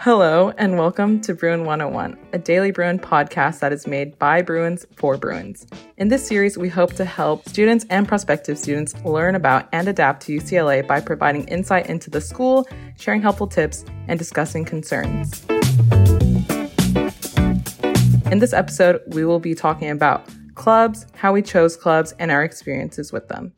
Hello, and welcome to Bruin 101, a daily Bruin podcast that is made by Bruins for Bruins. In this series, we hope to help students and prospective students learn about and adapt to UCLA by providing insight into the school, sharing helpful tips, and discussing concerns. In this episode, we will be talking about clubs, how we chose clubs, and our experiences with them.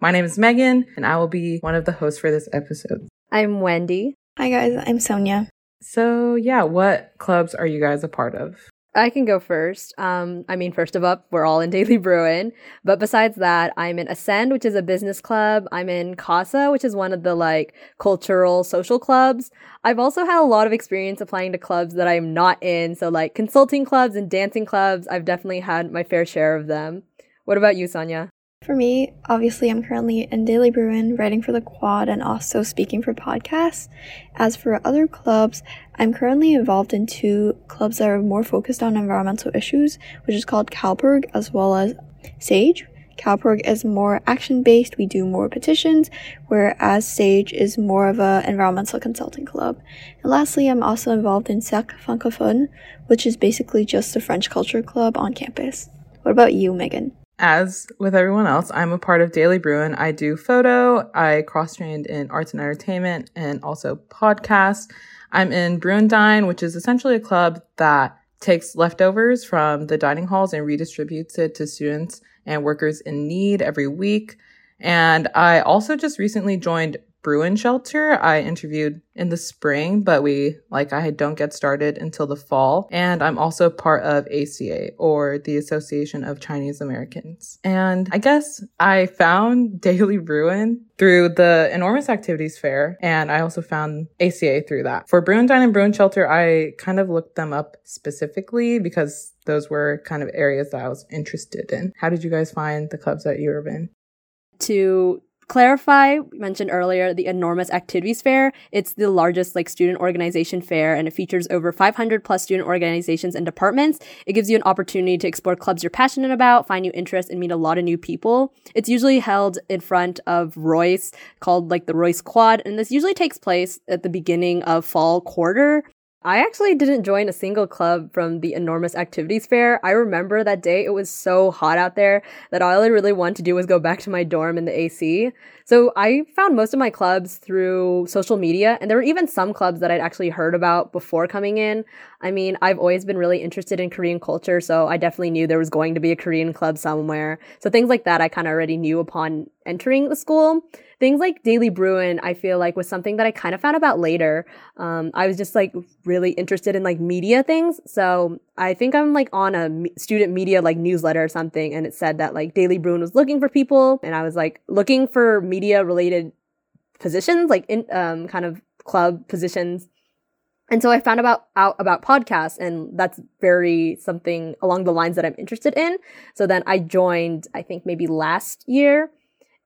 My name is Megan, and I will be one of the hosts for this episode. I'm Wendy. Hi, guys. I'm Sonia. So, yeah, what clubs are you guys a part of? I can go first. Um, I mean, first of all, we're all in Daily Bruin. But besides that, I'm in Ascend, which is a business club. I'm in CASA, which is one of the like cultural social clubs. I've also had a lot of experience applying to clubs that I'm not in. So, like consulting clubs and dancing clubs, I've definitely had my fair share of them. What about you, Sonia? For me, obviously, I'm currently in Daily Bruin, writing for the quad and also speaking for podcasts. As for other clubs, I'm currently involved in two clubs that are more focused on environmental issues, which is called CalPIRG as well as SAGE. CalPIRG is more action based, we do more petitions, whereas SAGE is more of an environmental consulting club. And lastly, I'm also involved in Cercle Francophone, which is basically just a French culture club on campus. What about you, Megan? As with everyone else, I'm a part of Daily Bruin. I do photo, I cross trained in arts and entertainment, and also podcasts. I'm in Bruin Dine, which is essentially a club that takes leftovers from the dining halls and redistributes it to students and workers in need every week. And I also just recently joined Bruin Shelter. I interviewed in the spring, but we, like, I don't get started until the fall. And I'm also part of ACA, or the Association of Chinese Americans. And I guess I found Daily Bruin through the Enormous Activities Fair, and I also found ACA through that. For Bruin Dine and Bruin Shelter, I kind of looked them up specifically because those were kind of areas that I was interested in. How did you guys find the clubs that you were in? To clarify we mentioned earlier the enormous activities fair. It's the largest like student organization fair and it features over 500 plus student organizations and departments. It gives you an opportunity to explore clubs you're passionate about find new interests and meet a lot of new people. It's usually held in front of royce called like the royce quad and this usually takes place at the beginning of fall quarter I actually didn't join a single club from the enormous activities fair. I remember that day it was so hot out there that all I really wanted to do was go back to my dorm in the AC. So I found most of my clubs through social media, and there were even some clubs that I'd actually heard about before coming in. I mean, I've always been really interested in Korean culture, so I definitely knew there was going to be a Korean club somewhere. So things like that I kind of already knew upon entering the school things like Daily Bruin, I feel like was something that I kind of found about later. Um, I was just like really interested in like media things. So I think I'm like on a student media like newsletter or something. And it said that like Daily Bruin was looking for people. And I was like looking for media related positions, like in um, kind of club positions. And so I found about out about podcasts and that's very something along the lines that I'm interested in. So then I joined, I think maybe last year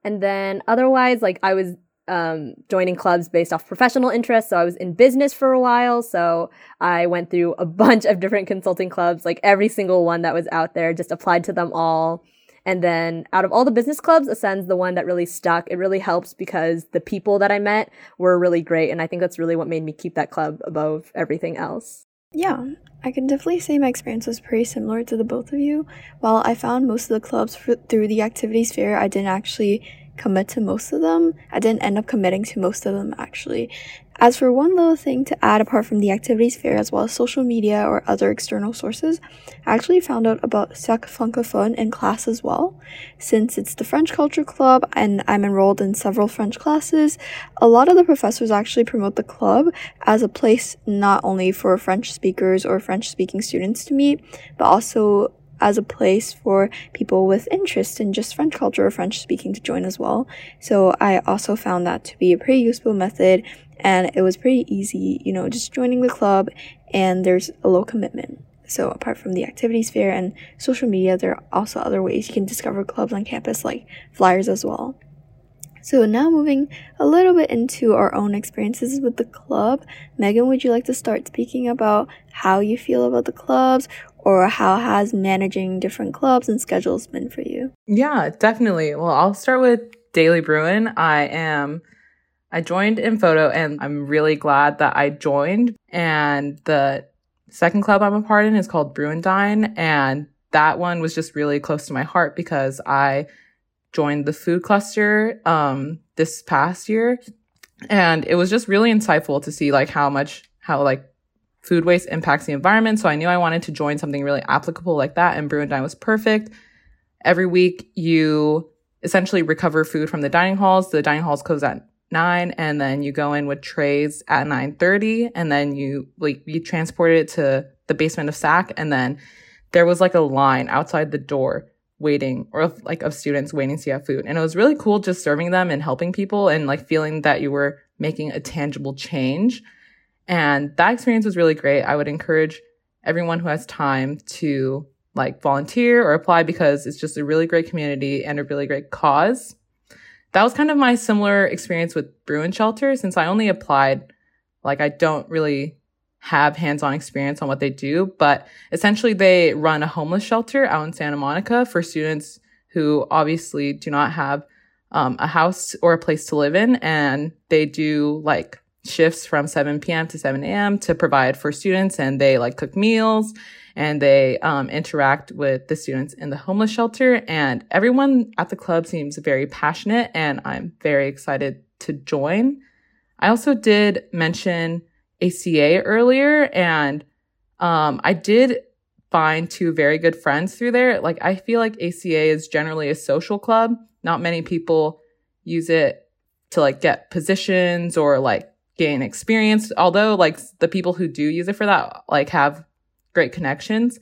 and then otherwise, like I was um, joining clubs based off professional interests. So I was in business for a while. So I went through a bunch of different consulting clubs, like every single one that was out there, just applied to them all. And then out of all the business clubs, Ascend's the one that really stuck. It really helps because the people that I met were really great. And I think that's really what made me keep that club above everything else. Yeah, I can definitely say my experience was pretty similar to the both of you. While I found most of the clubs for, through the activities fair, I didn't actually commit to most of them. I didn't end up committing to most of them actually. As for one little thing to add apart from the activities fair as well as social media or other external sources, I actually found out about Cercle Francophone in class as well. Since it's the French Culture Club and I'm enrolled in several French classes, a lot of the professors actually promote the club as a place not only for French speakers or French speaking students to meet, but also as a place for people with interest in just French culture or French speaking to join as well. So I also found that to be a pretty useful method and it was pretty easy, you know, just joining the club and there's a low commitment. So apart from the activities fair and social media, there are also other ways you can discover clubs on campus like flyers as well. So now moving a little bit into our own experiences with the club. Megan, would you like to start speaking about how you feel about the clubs or how has managing different clubs and schedules been for you? Yeah, definitely. Well, I'll start with Daily Bruin. I am I joined in photo and I'm really glad that I joined. And the second club I'm a part in is called Bruin Dine. And that one was just really close to my heart because I joined the food cluster um, this past year. And it was just really insightful to see like how much, how like food waste impacts the environment. So I knew I wanted to join something really applicable like that. And Brew was perfect. Every week you essentially recover food from the dining halls. The dining halls close at nine and then you go in with trays at 9.30 and then you like you transport it to the basement of sac and then there was like a line outside the door waiting or like of students waiting to get food. And it was really cool just serving them and helping people and like feeling that you were making a tangible change. And that experience was really great. I would encourage everyone who has time to like volunteer or apply because it's just a really great community and a really great cause that was kind of my similar experience with Bruin Shelter since I only applied, like, I don't really have hands on experience on what they do, but essentially they run a homeless shelter out in Santa Monica for students who obviously do not have um, a house or a place to live in. And they do like shifts from 7 p.m. to 7 a.m. to provide for students and they like cook meals and they um, interact with the students in the homeless shelter. And everyone at the club seems very passionate, and I'm very excited to join. I also did mention ACA earlier, and um, I did find two very good friends through there. Like, I feel like ACA is generally a social club. Not many people use it to like get positions or like gain experience. Although, like, the people who do use it for that, like, have great connections.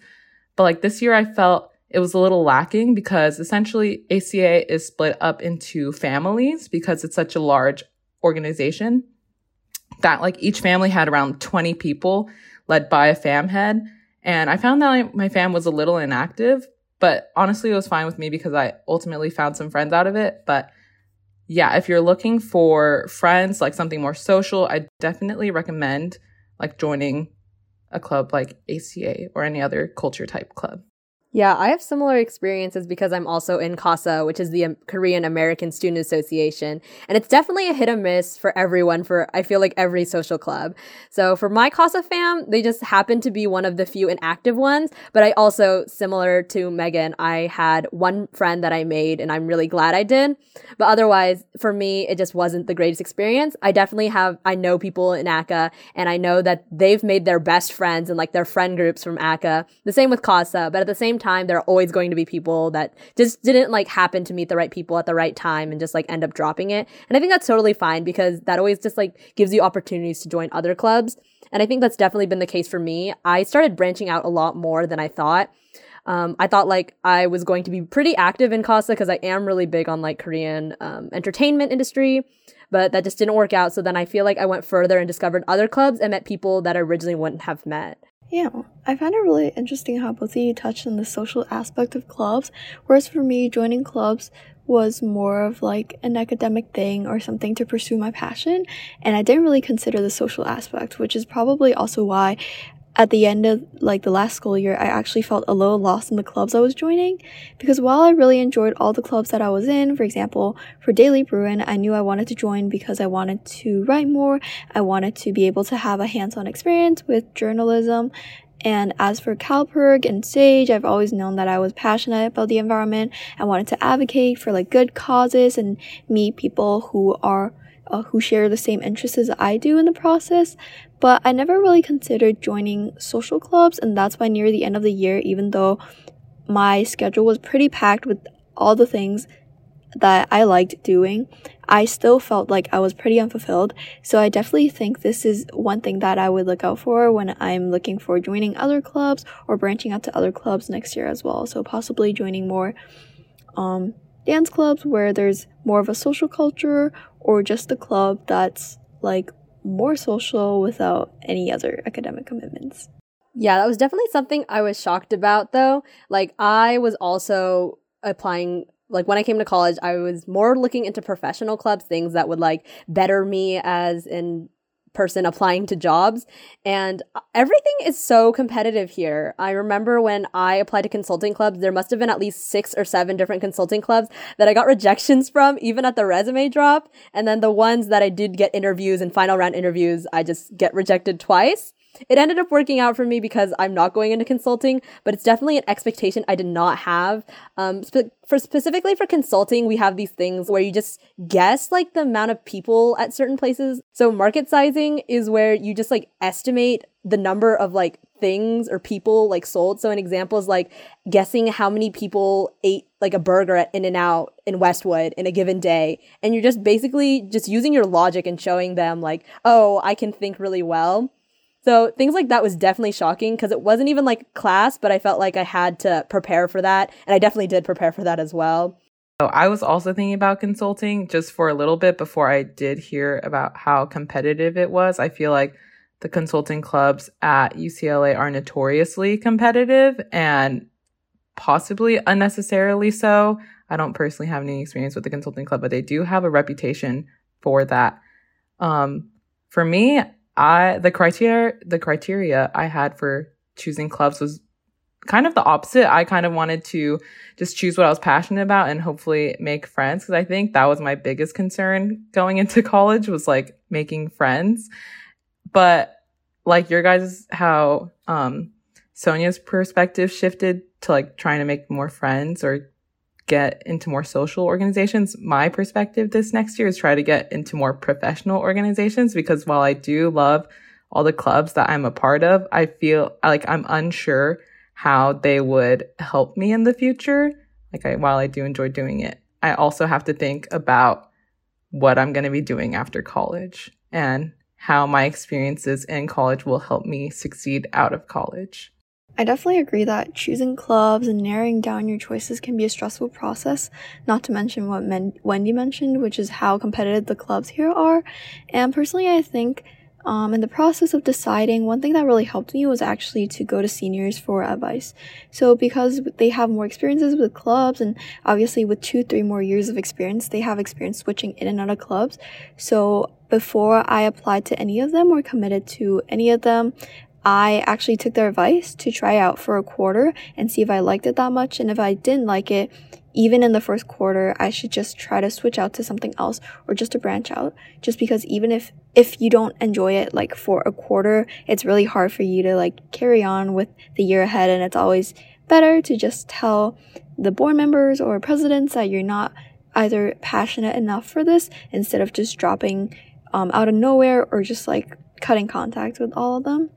But like this year, I felt it was a little lacking because essentially ACA is split up into families because it's such a large organization that like each family had around 20 people led by a fam head. And I found that my fam was a little inactive, but honestly, it was fine with me because I ultimately found some friends out of it. But yeah, if you're looking for friends, like something more social, I definitely recommend like joining a club like ACA or any other culture type club. Yeah, I have similar experiences because I'm also in CASA, which is the um, Korean American Student Association. And it's definitely a hit or miss for everyone for, I feel like, every social club. So for my CASA fam, they just happen to be one of the few inactive ones. But I also, similar to Megan, I had one friend that I made and I'm really glad I did. But otherwise, for me, it just wasn't the greatest experience. I definitely have, I know people in ACA and I know that they've made their best friends and like their friend groups from ACA. The same with CASA, but at the same time, there are always going to be people that just didn't like happen to meet the right people at the right time and just like end up dropping it. And I think that's totally fine because that always just like gives you opportunities to join other clubs. And I think that's definitely been the case for me. I started branching out a lot more than I thought. Um, I thought like I was going to be pretty active in Casa because I am really big on like Korean um, entertainment industry, but that just didn't work out. So then I feel like I went further and discovered other clubs and met people that I originally wouldn't have met. Yeah, I find it really interesting how both of you touched on the social aspect of clubs, whereas for me, joining clubs was more of like an academic thing or something to pursue my passion, and I didn't really consider the social aspect, which is probably also why at the end of like the last school year, I actually felt a little lost in the clubs I was joining because while I really enjoyed all the clubs that I was in, for example, for Daily Bruin, I knew I wanted to join because I wanted to write more. I wanted to be able to have a hands-on experience with journalism. And as for CalPIRG and Sage, I've always known that I was passionate about the environment. I wanted to advocate for like good causes and meet people who are uh, who share the same interests as I do in the process, but I never really considered joining social clubs, and that's why near the end of the year, even though my schedule was pretty packed with all the things that I liked doing, I still felt like I was pretty unfulfilled. So I definitely think this is one thing that I would look out for when I'm looking for joining other clubs or branching out to other clubs next year as well. So possibly joining more um, dance clubs where there's more of a social culture or just a club that's like more social without any other academic commitments. Yeah, that was definitely something I was shocked about though. Like I was also applying like when I came to college, I was more looking into professional clubs, things that would like better me as in person applying to jobs and uh, everything is so competitive here. I remember when I applied to consulting clubs, there must have been at least 6 or 7 different consulting clubs that I got rejections from even at the resume drop and then the ones that I did get interviews and final round interviews, I just get rejected twice. It ended up working out for me because I'm not going into consulting, but it's definitely an expectation I did not have. Um, for specifically for consulting, we have these things where you just guess like the amount of people at certain places. So market sizing is where you just like estimate the number of like things or people like sold. So an example is like guessing how many people ate like a burger at In and Out in Westwood in a given day. And you're just basically just using your logic and showing them like, oh, I can think really well. So things like that was definitely shocking because it wasn't even like class, but I felt like I had to prepare for that. And I definitely did prepare for that as well. So I was also thinking about consulting just for a little bit before I did hear about how competitive it was. I feel like the consulting clubs at UCLA are notoriously competitive and possibly unnecessarily so. I don't personally have any experience with the consulting club, but they do have a reputation for that. Um, for me, I the criteria the criteria I had for choosing clubs was kind of the opposite. I kind of wanted to just choose what I was passionate about and hopefully make friends because I think that was my biggest concern going into college was like making friends. But like your guys how um Sonia's perspective shifted to like trying to make more friends or get into more social organizations. My perspective this next year is try to get into more professional organizations because while I do love all the clubs that I'm a part of, I feel like I'm unsure how they would help me in the future. Like I, while I do enjoy doing it, I also have to think about what I'm going to be doing after college and how my experiences in college will help me succeed out of college. I definitely agree that choosing clubs and narrowing down your choices can be a stressful process, not to mention what Men- Wendy mentioned, which is how competitive the clubs here are. And personally, I think um, in the process of deciding, one thing that really helped me was actually to go to seniors for advice. So because they have more experiences with clubs and obviously with two, three more years of experience, they have experience switching in and out of clubs. So before I applied to any of them or committed to any of them, I actually took their advice to try out for a quarter and see if I liked it that much. And if I didn't like it, even in the first quarter, I should just try to switch out to something else or just to branch out. Just because even if, if you don't enjoy it like for a quarter, it's really hard for you to like carry on with the year ahead. And it's always better to just tell the board members or presidents that you're not either passionate enough for this instead of just dropping um, out of nowhere or just like cutting contact with all of them.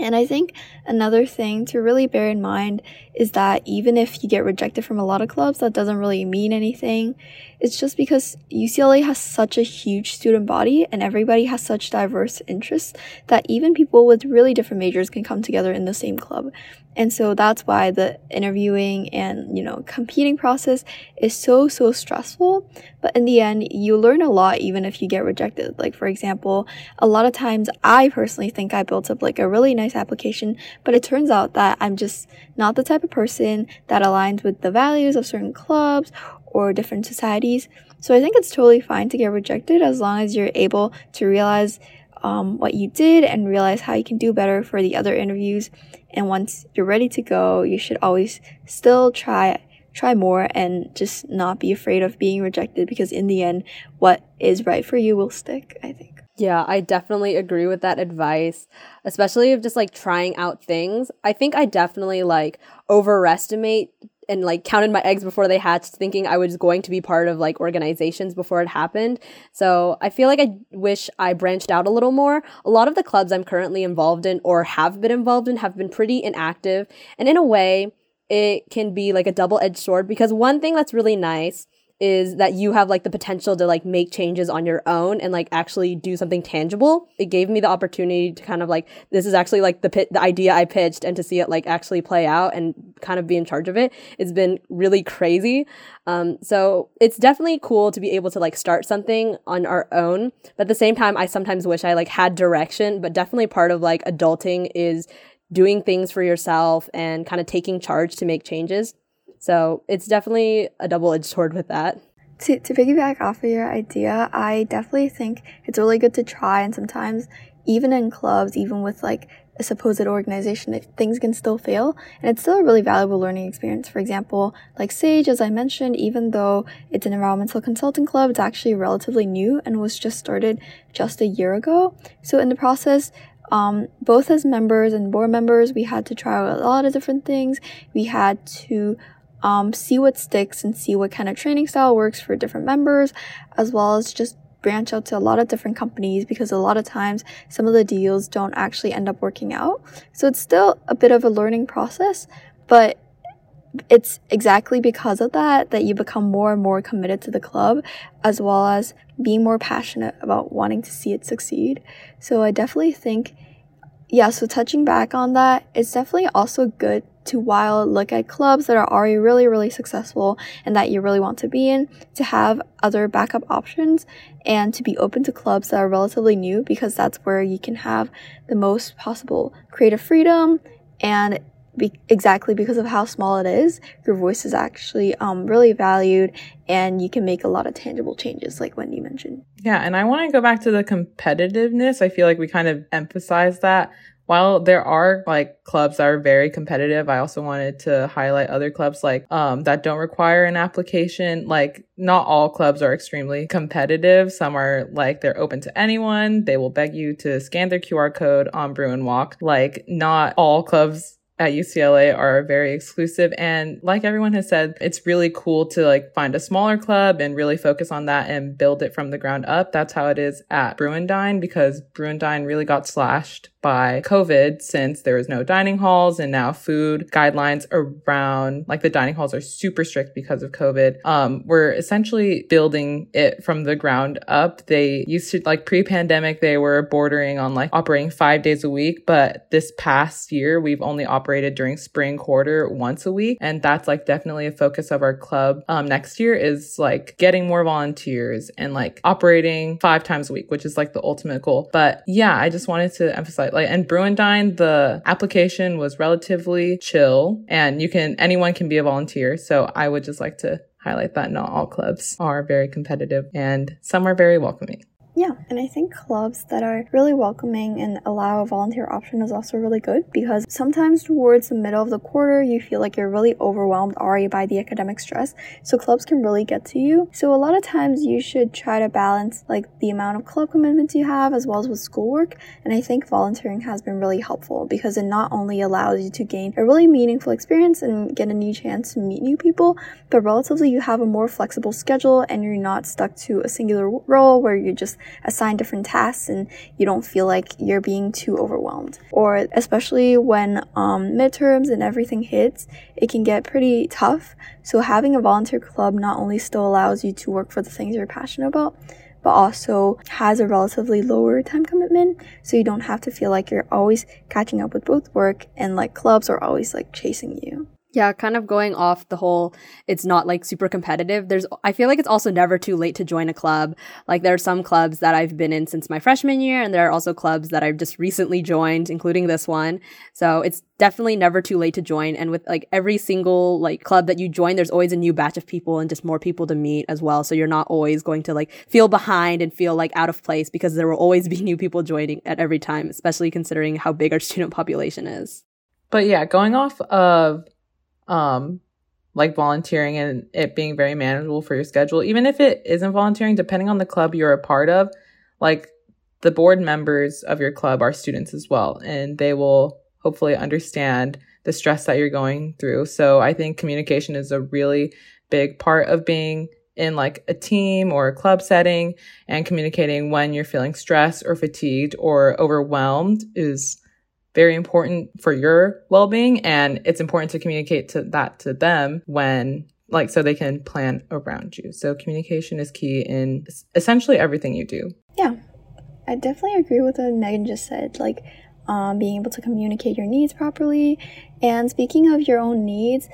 And I think another thing to really bear in mind is that even if you get rejected from a lot of clubs, that doesn't really mean anything. It's just because UCLA has such a huge student body and everybody has such diverse interests that even people with really different majors can come together in the same club. And so that's why the interviewing and, you know, competing process is so, so stressful. But in the end, you learn a lot even if you get rejected. Like, for example, a lot of times I personally think I built up like a really nice application, but it turns out that I'm just not the type of person that aligns with the values of certain clubs or different societies. So I think it's totally fine to get rejected as long as you're able to realize um, what you did and realize how you can do better for the other interviews. And once you're ready to go, you should always still try try more and just not be afraid of being rejected because in the end what is right for you will stick, I think. Yeah, I definitely agree with that advice, especially of just like trying out things. I think I definitely like overestimate and like counted my eggs before they hatched thinking I was going to be part of like organizations before it happened. So I feel like I wish I branched out a little more. A lot of the clubs I'm currently involved in or have been involved in have been pretty inactive. And in a way, it can be like a double edged sword because one thing that's really nice is that you have like the potential to like make changes on your own and like actually do something tangible. It gave me the opportunity to kind of like this is actually like the pit the idea I pitched and to see it like actually play out and kind of be in charge of it. It's been really crazy. Um, so it's definitely cool to be able to like start something on our own. But at the same time, I sometimes wish I like had direction. But definitely part of like adulting is doing things for yourself and kind of taking charge to make changes. So it's definitely a double edged sword with that. to, to piggyback off of your idea, I definitely think it's really good to try. And sometimes, even in clubs, even with like a supposed organization, things can still fail. And it's still a really valuable learning experience. For example, like Sage, as I mentioned, even though it's an environmental consulting club, it's actually relatively new and was just started just a year ago. So in the process, um, both as members and board members, we had to try out a lot of different things. We had to um, see what sticks and see what kind of training style works for different members, as well as just branch out to a lot of different companies because a lot of times some of the deals don't actually end up working out. So it's still a bit of a learning process, but it's exactly because of that that you become more and more committed to the club as well as being more passionate about wanting to see it succeed. So I definitely think yeah, so touching back on that, it's definitely also good to while look at clubs that are already really, really successful and that you really want to be in, to have other backup options and to be open to clubs that are relatively new because that's where you can have the most possible creative freedom and be- exactly because of how small it is, your voice is actually um, really valued and you can make a lot of tangible changes, like Wendy mentioned. Yeah, and I want to go back to the competitiveness. I feel like we kind of emphasize that. While there are like clubs that are very competitive, I also wanted to highlight other clubs like um, that don't require an application. Like not all clubs are extremely competitive. Some are like they're open to anyone. They will beg you to scan their QR code on Bruin Walk. Like not all clubs at UCLA are very exclusive. And like everyone has said, it's really cool to like find a smaller club and really focus on that and build it from the ground up. That's how it is at Bruin-Dine because Bruin-Dine really got slashed by COVID since there was no dining halls and now food guidelines around like the dining halls are super strict because of COVID. Um, we're essentially building it from the ground up. They used to like pre-pandemic, they were bordering on like operating five days a week, but this past year we've only operated during spring quarter once a week. And that's like definitely a focus of our club um, next year is like getting more volunteers and like operating five times a week, which is like the ultimate goal. But yeah, I just wanted to emphasize like and Bruin-Dine, the application was relatively chill and you can anyone can be a volunteer. So I would just like to highlight that not all clubs are very competitive and some are very welcoming. Yeah, and I think clubs that are really welcoming and allow a volunteer option is also really good because sometimes towards the middle of the quarter, you feel like you're really overwhelmed already by the academic stress. So clubs can really get to you. So a lot of times you should try to balance like the amount of club commitments you have as well as with schoolwork. And I think volunteering has been really helpful because it not only allows you to gain a really meaningful experience and get a new chance to meet new people, but relatively you have a more flexible schedule and you're not stuck to a singular role where you're just assign different tasks and you don't feel like you're being too overwhelmed. Or especially when um, midterms and everything hits, it can get pretty tough. So having a volunteer club not only still allows you to work for the things you're passionate about, but also has a relatively lower time commitment. So you don't have to feel like you're always catching up with both work and like clubs are always like chasing you. Yeah, kind of going off the whole it's not like super competitive. There's I feel like it's also never too late to join a club. Like there are some clubs that I've been in since my freshman year and there are also clubs that I've just recently joined, including this one. So it's definitely never too late to join and with like every single like club that you join there's always a new batch of people and just more people to meet as well. So you're not always going to like feel behind and feel like out of place because there will always be new people joining at every time, especially considering how big our student population is. But yeah, going off of um, like volunteering and it being very manageable for your schedule. Even if it isn't volunteering, depending on the club you're a part of, like the board members of your club are students as well, and they will hopefully understand the stress that you're going through. So I think communication is a really big part of being in like a team or a club setting and communicating when you're feeling stressed or fatigued or overwhelmed is very important for your well-being and it's important to communicate to that to them when like so they can plan around you. So communication is key in essentially everything you do. Yeah. I definitely agree with what megan just said like um, being able to communicate your needs properly. And speaking of your own needs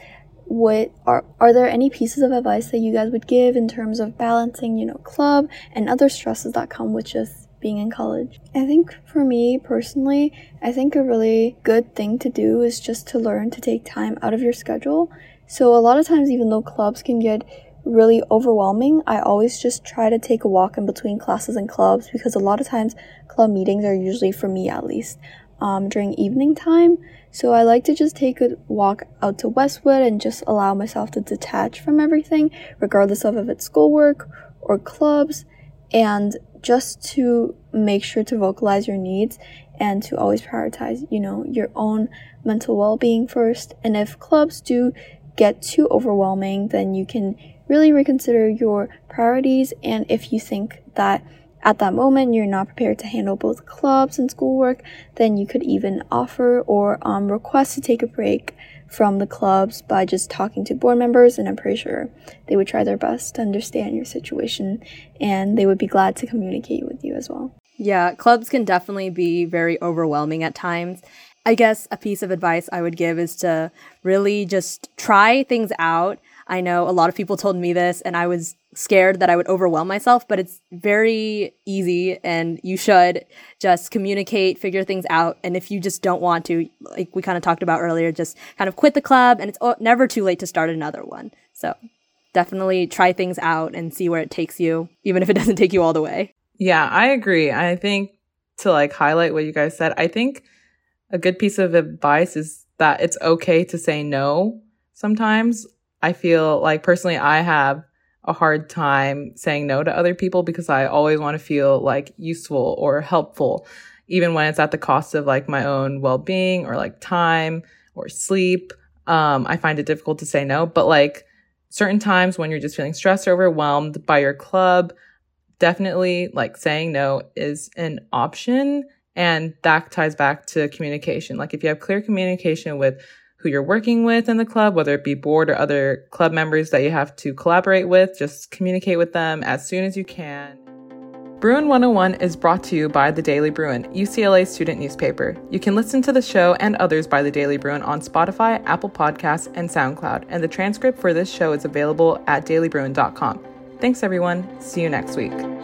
what are are there any pieces of advice that you guys would give in terms of balancing you know club and other stresses that come with just being in college. I think for me personally, I think a really good thing to do is just to learn to take time out of your schedule. So a lot of times, even though clubs can get really overwhelming, I always just try to take a walk in between classes and clubs because a lot of times club meetings are usually, for me at least, um, during evening time. So I like to just take a walk out to Westwood and just allow myself to detach from everything, regardless of if it's schoolwork or clubs, and just to make sure to vocalize your needs and to always prioritize, you know, your own mental well-being first. And if clubs do get too overwhelming, then you can really reconsider your priorities and if you think that at that moment you're not prepared to handle both clubs and schoolwork, then you could even offer or um, request to take a break from the clubs by just talking to board members, and I'm pretty sure they would try their best to understand your situation and they would be glad to communicate with you as well. Yeah, clubs can definitely be very overwhelming at times. I guess a piece of advice I would give is to really just try things out. I know a lot of people told me this, and I was scared that I would overwhelm myself, but it's very easy, and you should just communicate, figure things out. And if you just don't want to, like we kind of talked about earlier, just kind of quit the club, and it's never too late to start another one. So definitely try things out and see where it takes you, even if it doesn't take you all the way. Yeah, I agree. I think to like highlight what you guys said, I think a good piece of advice is that it's okay to say no sometimes. I feel like personally, I have a hard time saying no to other people because I always want to feel like useful or helpful, even when it's at the cost of like my own well being or like time or sleep. Um, I find it difficult to say no, but like certain times when you're just feeling stressed or overwhelmed by your club, definitely like saying no is an option. And that ties back to communication. Like if you have clear communication with who you're working with in the club, whether it be board or other club members that you have to collaborate with, just communicate with them as soon as you can. Bruin 101 is brought to you by the Daily Bruin, UCLA student newspaper. You can listen to the show and others by the Daily Bruin on Spotify, Apple Podcasts, and SoundCloud, and the transcript for this show is available at dailybruin.com. Thanks, everyone. See you next week.